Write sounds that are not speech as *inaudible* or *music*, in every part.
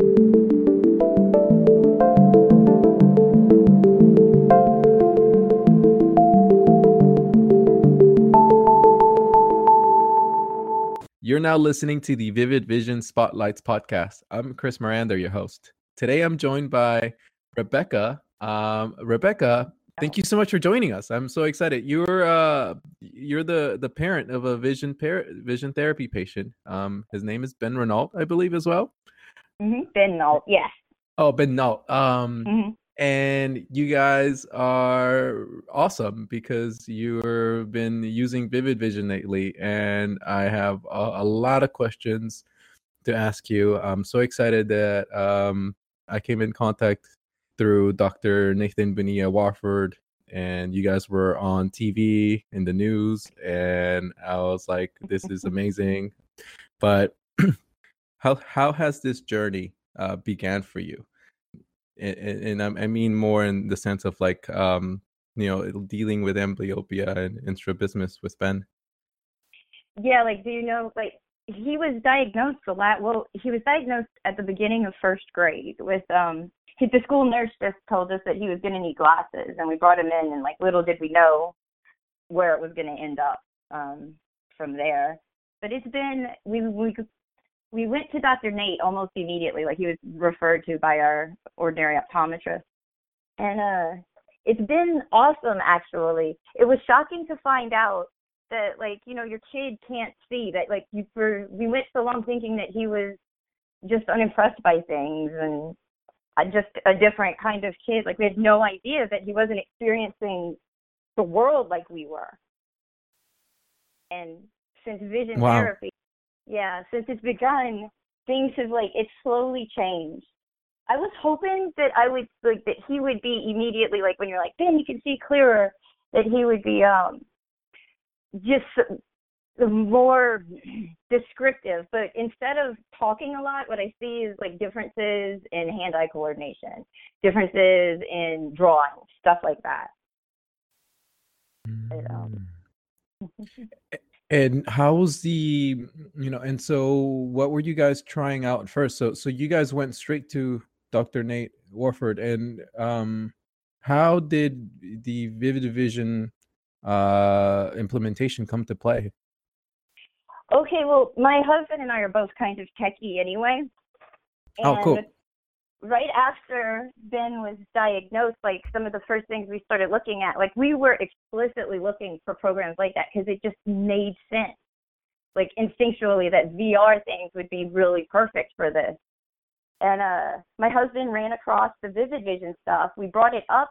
You're now listening to the Vivid Vision Spotlights podcast. I'm Chris Miranda, your host. Today I'm joined by Rebekah. Um, Rebekah, thank you so much for joining us. I'm so excited. You're uh, you're the the parent of a vision par- vision therapy patient. Um, his name is Ben Renault, I believe, as well. Mm-hmm. Ben Nault, yes. Oh, Ben Nault. Um, Mhm. and you guys are awesome because you've been using Vivid Vision lately, and I have a, a lot of questions to ask you. I'm so excited that um, I came in contact through Dr. Nathan Benia Warford, and you guys were on TV in the news, and I was like, "This is *laughs* amazing." But how how has this journey uh, began for you? and, and I'm- mean more in the sense of like um you know dealing with amblyopia and, strabismus with Ben. Yeah, like, do you know, like, he was diagnosed a lot. Well, he was diagnosed at the beginning of first grade with, um, the school nurse just told us that he was going to need glasses, and we brought him in, and, like, little did we know where it was going to end up um, from there. But it's been, we, we, we went to Dr. Nate almost immediately, like, he was referred to by our ordinary optometrist. And, uh, it's been awesome, actually. It was shocking to find out that like you know your kid can't see that like you for we went so long thinking that he was just unimpressed by things and uh, just a different kind of kid like we had no idea that he wasn't experiencing the world like we were and since vision Wow. therapy yeah since it's begun things have like it's slowly changed. I was hoping that i would like that he would be immediately like when you're like ben you can see clearer that he would be um just more descriptive. But instead of talking a lot what i see is like differences in hand-eye coordination differences in drawing stuff like that. Um, *laughs* And how's the you know and so what were you guys trying out first? So so you guys went straight to Dr. Nate Warford and um how did the Vivid Vision uh implementation come to play? okay well my husband and i are both kind of techie anyway Oh, cool. Right after Ben was diagnosed, like some of the first things we started looking at, like we were explicitly looking for programs like that because it just made sense, like instinctually that VR things would be really perfect for this. And uh, my husband ran across the Vivid Vision stuff. We brought it up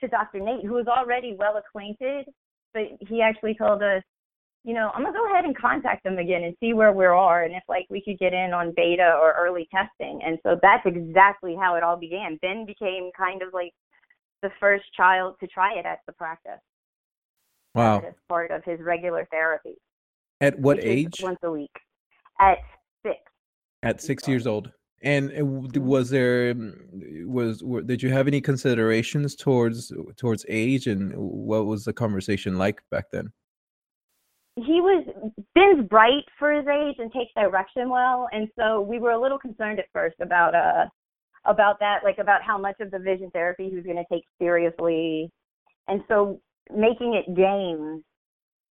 to Dr. Nate, who was already well acquainted, but he actually told us, you know, I'm gonna go ahead and contact them again and see where we are and if like we could get in on beta or early testing. And so that's exactly how it all began. Ben became kind of like the first child to try it at the practice Wow. as part of his regular therapy. At what age? Once a week. At six. At six years old. And d- was there mm, was were, did you have any considerations towards towards age and what was the conversation like back then? He was Ben's bright for his age and takes direction well, and so we were a little concerned at first about uh about that, like about how much of the vision therapy he was going to take seriously, and so making it games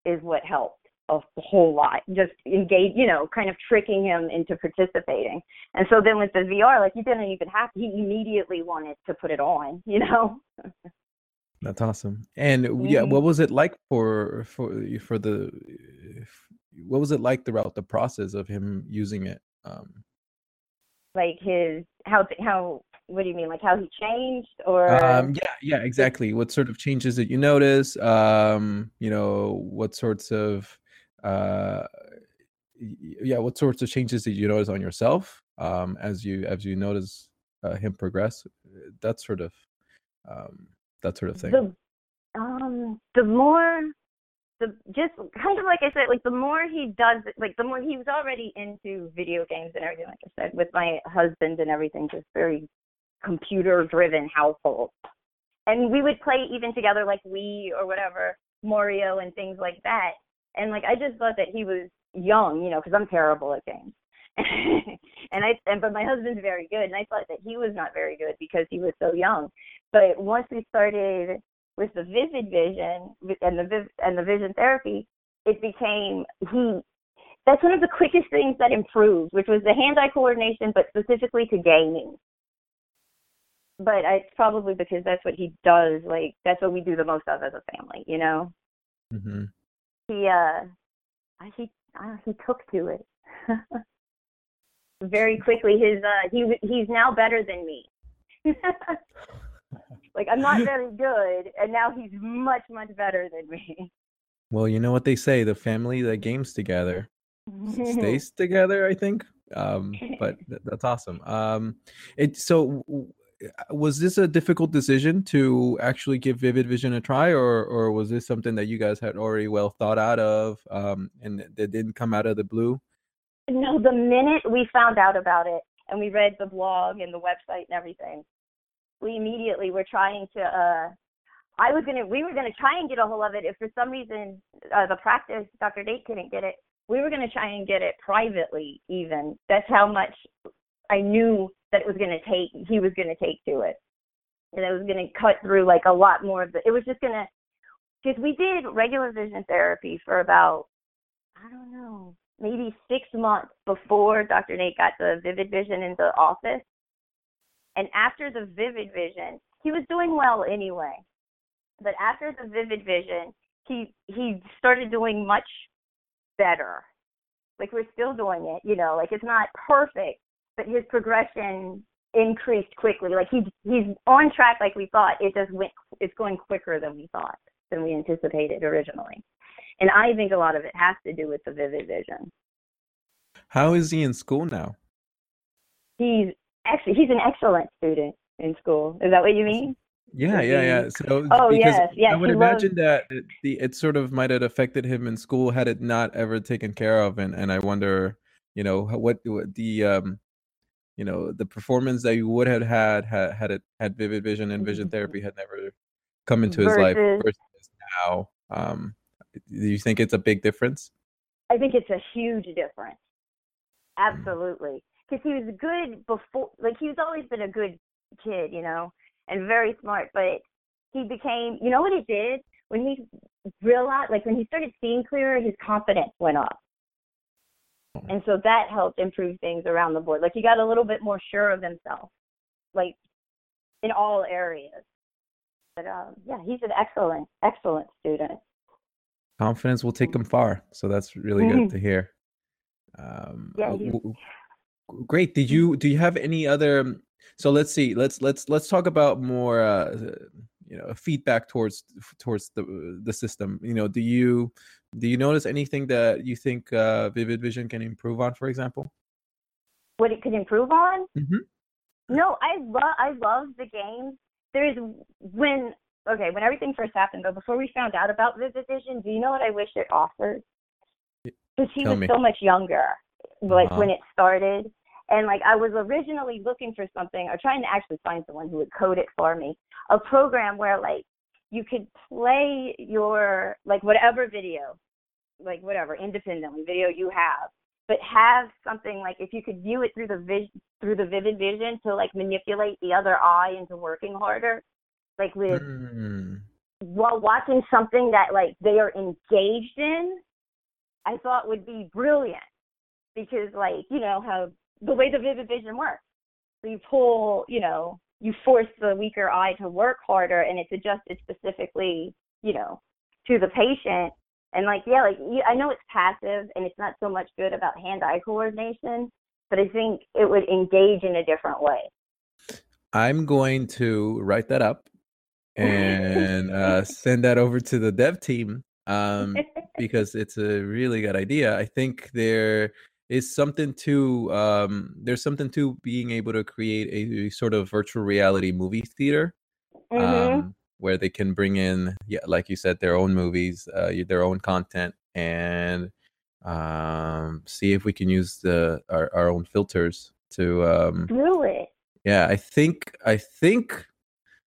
is what helped a whole lot. Just engage, you know, kind of tricking him into participating. And so then with the VR, like you didn't even have he immediately wanted to put it on, you know. *laughs* That's awesome. And yeah, what was it like for for for the what was it like throughout the process of him using it? Um, like his how how what do you mean like how he changed or um, yeah, yeah, exactly. What sort of changes did you notice? Um, you know, what sorts of uh, yeah, what sorts of changes did you notice on yourself um, as you as you notice uh, him progress? That sort of um, that sort of thing. the um the more the just kind of like I said, like the more he does like the more he was already into video games and everything, like I said, with my husband and everything, just very computer driven household. And we would play even together like Wii or whatever, Mario and things like that. And like I just thought that he was young, you know, because I'm terrible at games. *laughs* and I and but my husband's very good, and I thought that he was not very good because he was so young. But once we started with the vivid vision and the and the vision therapy, it became he. That's one of the quickest things that improved, which was the hand-eye coordination, but specifically to gaming. But it's probably because that's what he does. Like that's what we do the most of as a family, you know. Mm-hmm. He uh, he uh, he took to it *laughs* very quickly. His uh, he he's now better than me. *laughs* like I'm not very good, and now he's much much better than me. Well, you know what they say: the family that games together *laughs* stays together. I think. Um, but *laughs* th- that's awesome. Um, it so was this a difficult decision to actually give Vivid Vision a try, or or was this something that you guys had already well thought out of, um, and that didn't come out of the blue? No, the minute we found out about it and we read the blog and the website and everything, we immediately were trying to. uh I was gonna, we were gonna try and get a hold of it. If for some reason uh, the practice, Dr. Nate couldn't get it, we were gonna try and get it privately. Even that's how much I knew that it was to take he was to take to it and it was to cut through like a lot more of the it was just to because we did regular vision therapy for about i don't know maybe six months before dr nate got the vivid vision in the office and after the vivid vision he was doing well anyway but after the vivid vision he he started doing much better like we're still doing it you know like it's not perfect but his progression increased quickly. Like he he's on track like we thought. It just went it's going quicker than we thought than we anticipated originally. And I think a lot of it has to do with the vivid vision. How is he in school now? He's actually he's an excellent student in school. Is that what you mean? Yeah, yeah, yeah. So, oh yes, yes. I would imagine loves... that it, the it sort of might have affected him in school had it not ever taken care of, and and I wonder, you know, what, what the um you know the performance that you would have had had, had it had vivid vision and vision mm-hmm. therapy had never come into his life versus now um do you think it's a big difference i think it's a huge difference mm. absolutely because he was good before like he's always been a good kid you know and very smart but he became you know what he did when he realized like when he started seeing clearer his confidence went up and so that helped improve things around the board. Like he got a little bit more sure of himself, like in all areas. But um, yeah, he's an excellent, excellent student. Confidence will take him far. So that's really good to hear. Um, yeah, uh, great. Did you do you have any other? So let's see. Let's let's let's talk about more. Uh, you know, feedback towards towards the the system. You know, do you do you notice anything that you think uh, Vivid Vision can improve on, for example? What it could improve on? Mm-hmm. No, I love I love the game. There's when okay when everything first happened, but before we found out about Vivid Vision, do you know what I wish it offered? Because he Tell was me. so much younger, like Uh-huh. when it started, and like I was originally looking for something or trying to actually find someone who would code it for me, a program where like you could play your like whatever video, like whatever independently video you have, but have something like if you could view it through the vision through the vivid vision to like manipulate the other eye into working harder, like with Mm. while watching something that like they are engaged in, I thought would be brilliant because like you know how the way the vivid vision works, so you pull you know you force the weaker eye to work harder and it's adjusted specifically, you know, to the patient. And like, yeah, like I know it's passive and it's not so much good about hand-eye coordination, but I think it would engage in a different way. I'm going to write that up and uh, *laughs* send that over to the dev team um, *laughs* because it's a really good idea. I think there is something to um, there's something to being able to create a, a sort of virtual reality movie theater mm-hmm. um, where they can bring in, yeah, like you said, their own movies, uh, their own content, and um, see if we can use the our, our own filters to um, Do it. yeah i think i think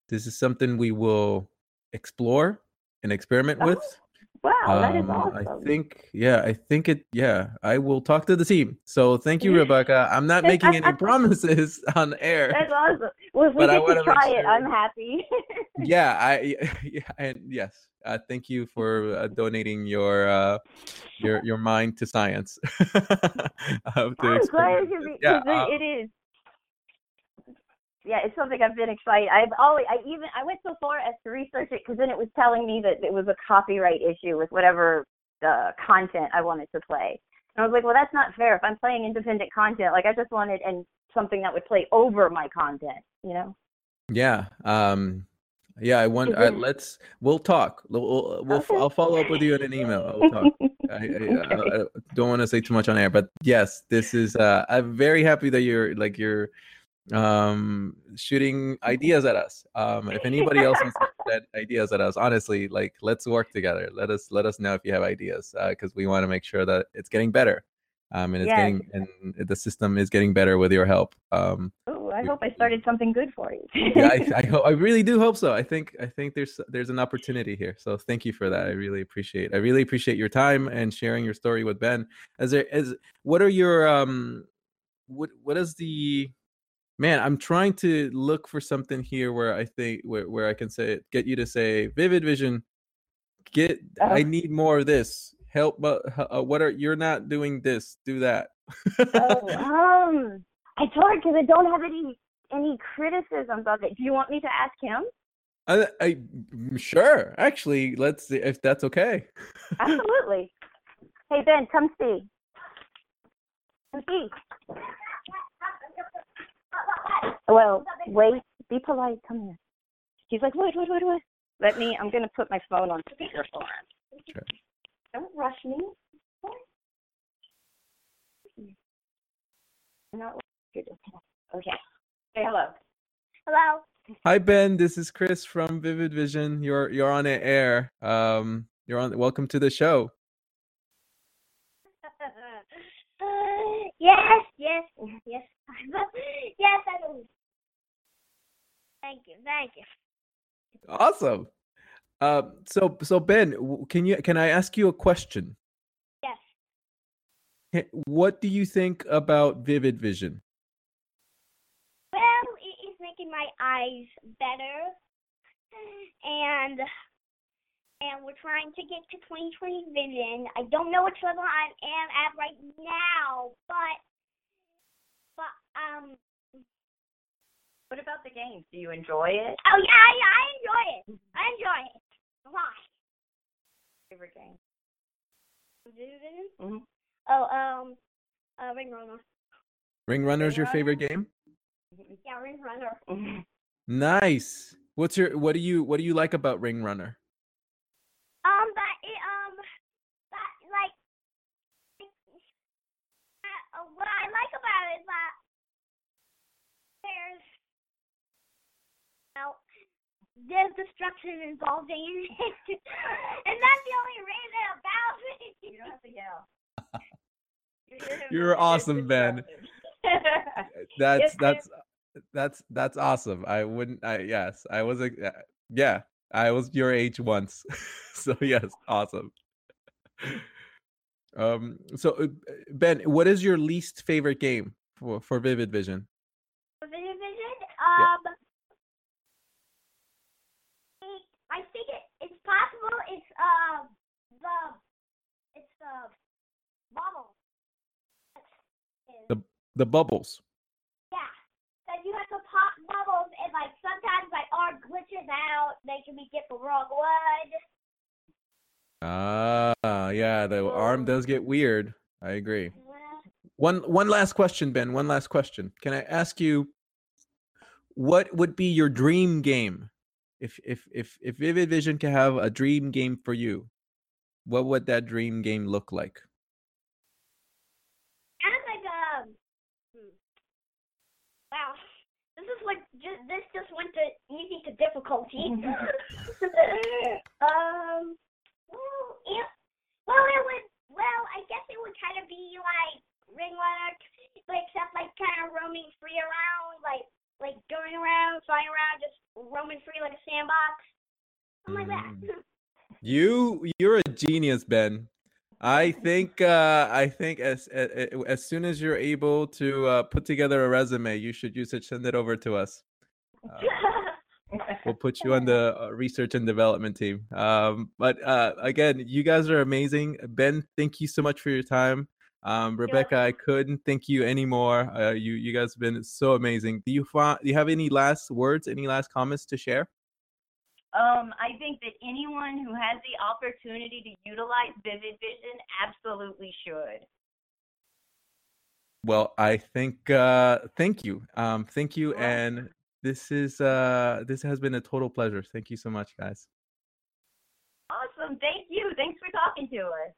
this is something we will explore and experiment Oh. with Wow, that is Um, awesome. I think, yeah, I think it, yeah, I will talk to the team. So thank you, *laughs* Rebekah. I'm not making any *laughs* promises on air. That's awesome. Well, if we get to try it, sure- I'm happy. *laughs* Yeah, I, yeah, and yes, uh, thank you for uh, donating your uh, your your mind to science. uh, to I'm glad it, yeah, it is. Yeah, it's something I've been excited. I've always, I even, I went so far as to research it because then it was telling me that it was a copyright issue with whatever uh, content I wanted to play. And I was like, well, that's not fair. If I'm playing independent content, like I just wanted and something that would play over my content, you know? yeah, um, yeah. I want. Uh, let's. We'll talk. We'll. We'll. we'll Okay. I'll follow up with you in an email. I'll talk. *laughs* I, I, I don't want to say too much on air, but yes, this is. Uh, I'm very happy that you're like you're um shooting *laughs* ideas at us um if anybody else wants to *laughs* shoot ideas at us honestly like let's work together let us let us know if you have ideas because we want to make sure that it's getting better um and it's Yes. getting and the system is getting better with your help um Ooh, I hope I started something good for you. yeah I, *laughs* I hope i really do hope so i think i think there's there's an opportunity here so thank you for that i really appreciate i really appreciate your time and sharing your story with ben as there is what are your um what what is the man i'm trying to look for something here where i think where, where i can say get you to say vivid vision get i Oh. need more of this help but uh, what are you're not doing this do that oh, *laughs* um, I told her because I don't have any any criticisms of it. Do you want me to ask him? I, I mm, sure actually let's see if that's okay Absolutely. *laughs* hey Ben, come see. Come see. Well, wait. Be polite. Come here. He's like, wait, wait, wait, wait. Let me. I'm gonna put my phone on speakerphone. Sure. Don't rush me. I'm not. Okay. Say hello. Hello. hi ben this is chris from vivid vision you're you're on the air um you're on welcome to the show *laughs* yes, yes, yes, *laughs* yes, I believe. Thank you, thank you. awesome uh so so ben can you can i ask you a question Yes. What do you think about Vivid Vision? Well, it is making my eyes better, and and we're trying to get to 2020 vision. I don't know which level I am at right now, but but um. What about the games? Do you enjoy it? Oh yeah, I, I enjoy it. I enjoy it a lot. Favorite game? Mm-hmm. Oh um, uh, Ring Runner. Ring Runner's your favorite game? Yeah, Ring Runner. Nice. What's your what do you what do you like about Ring Runner? Um, but it, um, but like, uh, what I like about it is that there's, well, there's destruction involved in it, *laughs* and that's the only reason about it. You don't have to yell. You hear him You're awesome, Ben. That's that's that's that's awesome. I wouldn't I yes, I was a yeah, I was your age once. *laughs* so yes, awesome. Um so uh, Ben, what is your least favorite game for for Vivid Vision? Vision Vision, um, it, I think it, it's possible it's, uh, the, it's the bubble. The- The bubbles. Yeah. Because you have to pop bubbles, and like sometimes my arm glitches out, making me get the wrong one. Ah, yeah, the arm does get weird. I agree. One one last question, Ben. One last question. Can I ask you what would be your dream game? If if if if Vivid Vision could have a dream game for you, what would that dream game look like? Kind like um. hmm. Wow, this is like just this just went to easy to difficulty. *laughs* um. Well, it, well, it would. Well, I guess it would kind of be like Ring Runner, but except like kind of roaming free around, like like going around, flying around, just roaming free like a sandbox, something like that. Mm. *laughs* You you're a genius, Ben. I think uh, I think as, as as soon as you're able to uh, put together a resume, you should use it. Send it over to us. Uh, *laughs* we'll put you on the uh, research and development team. Um, but uh, again, you guys are amazing. Ben, thank you so much for your time. Um, Rebekah, I couldn't thank you anymore. Uh, you you guys have been so amazing. Do you find, do you have any last words? Any last comments to share? Um, I think that anyone who has the opportunity to utilize Vivid Vision absolutely should. Well, I think uh, thank you, um, thank you, and this is uh, this has been a total pleasure. Thank you so much, guys. Awesome, thank you. Thanks for talking to us.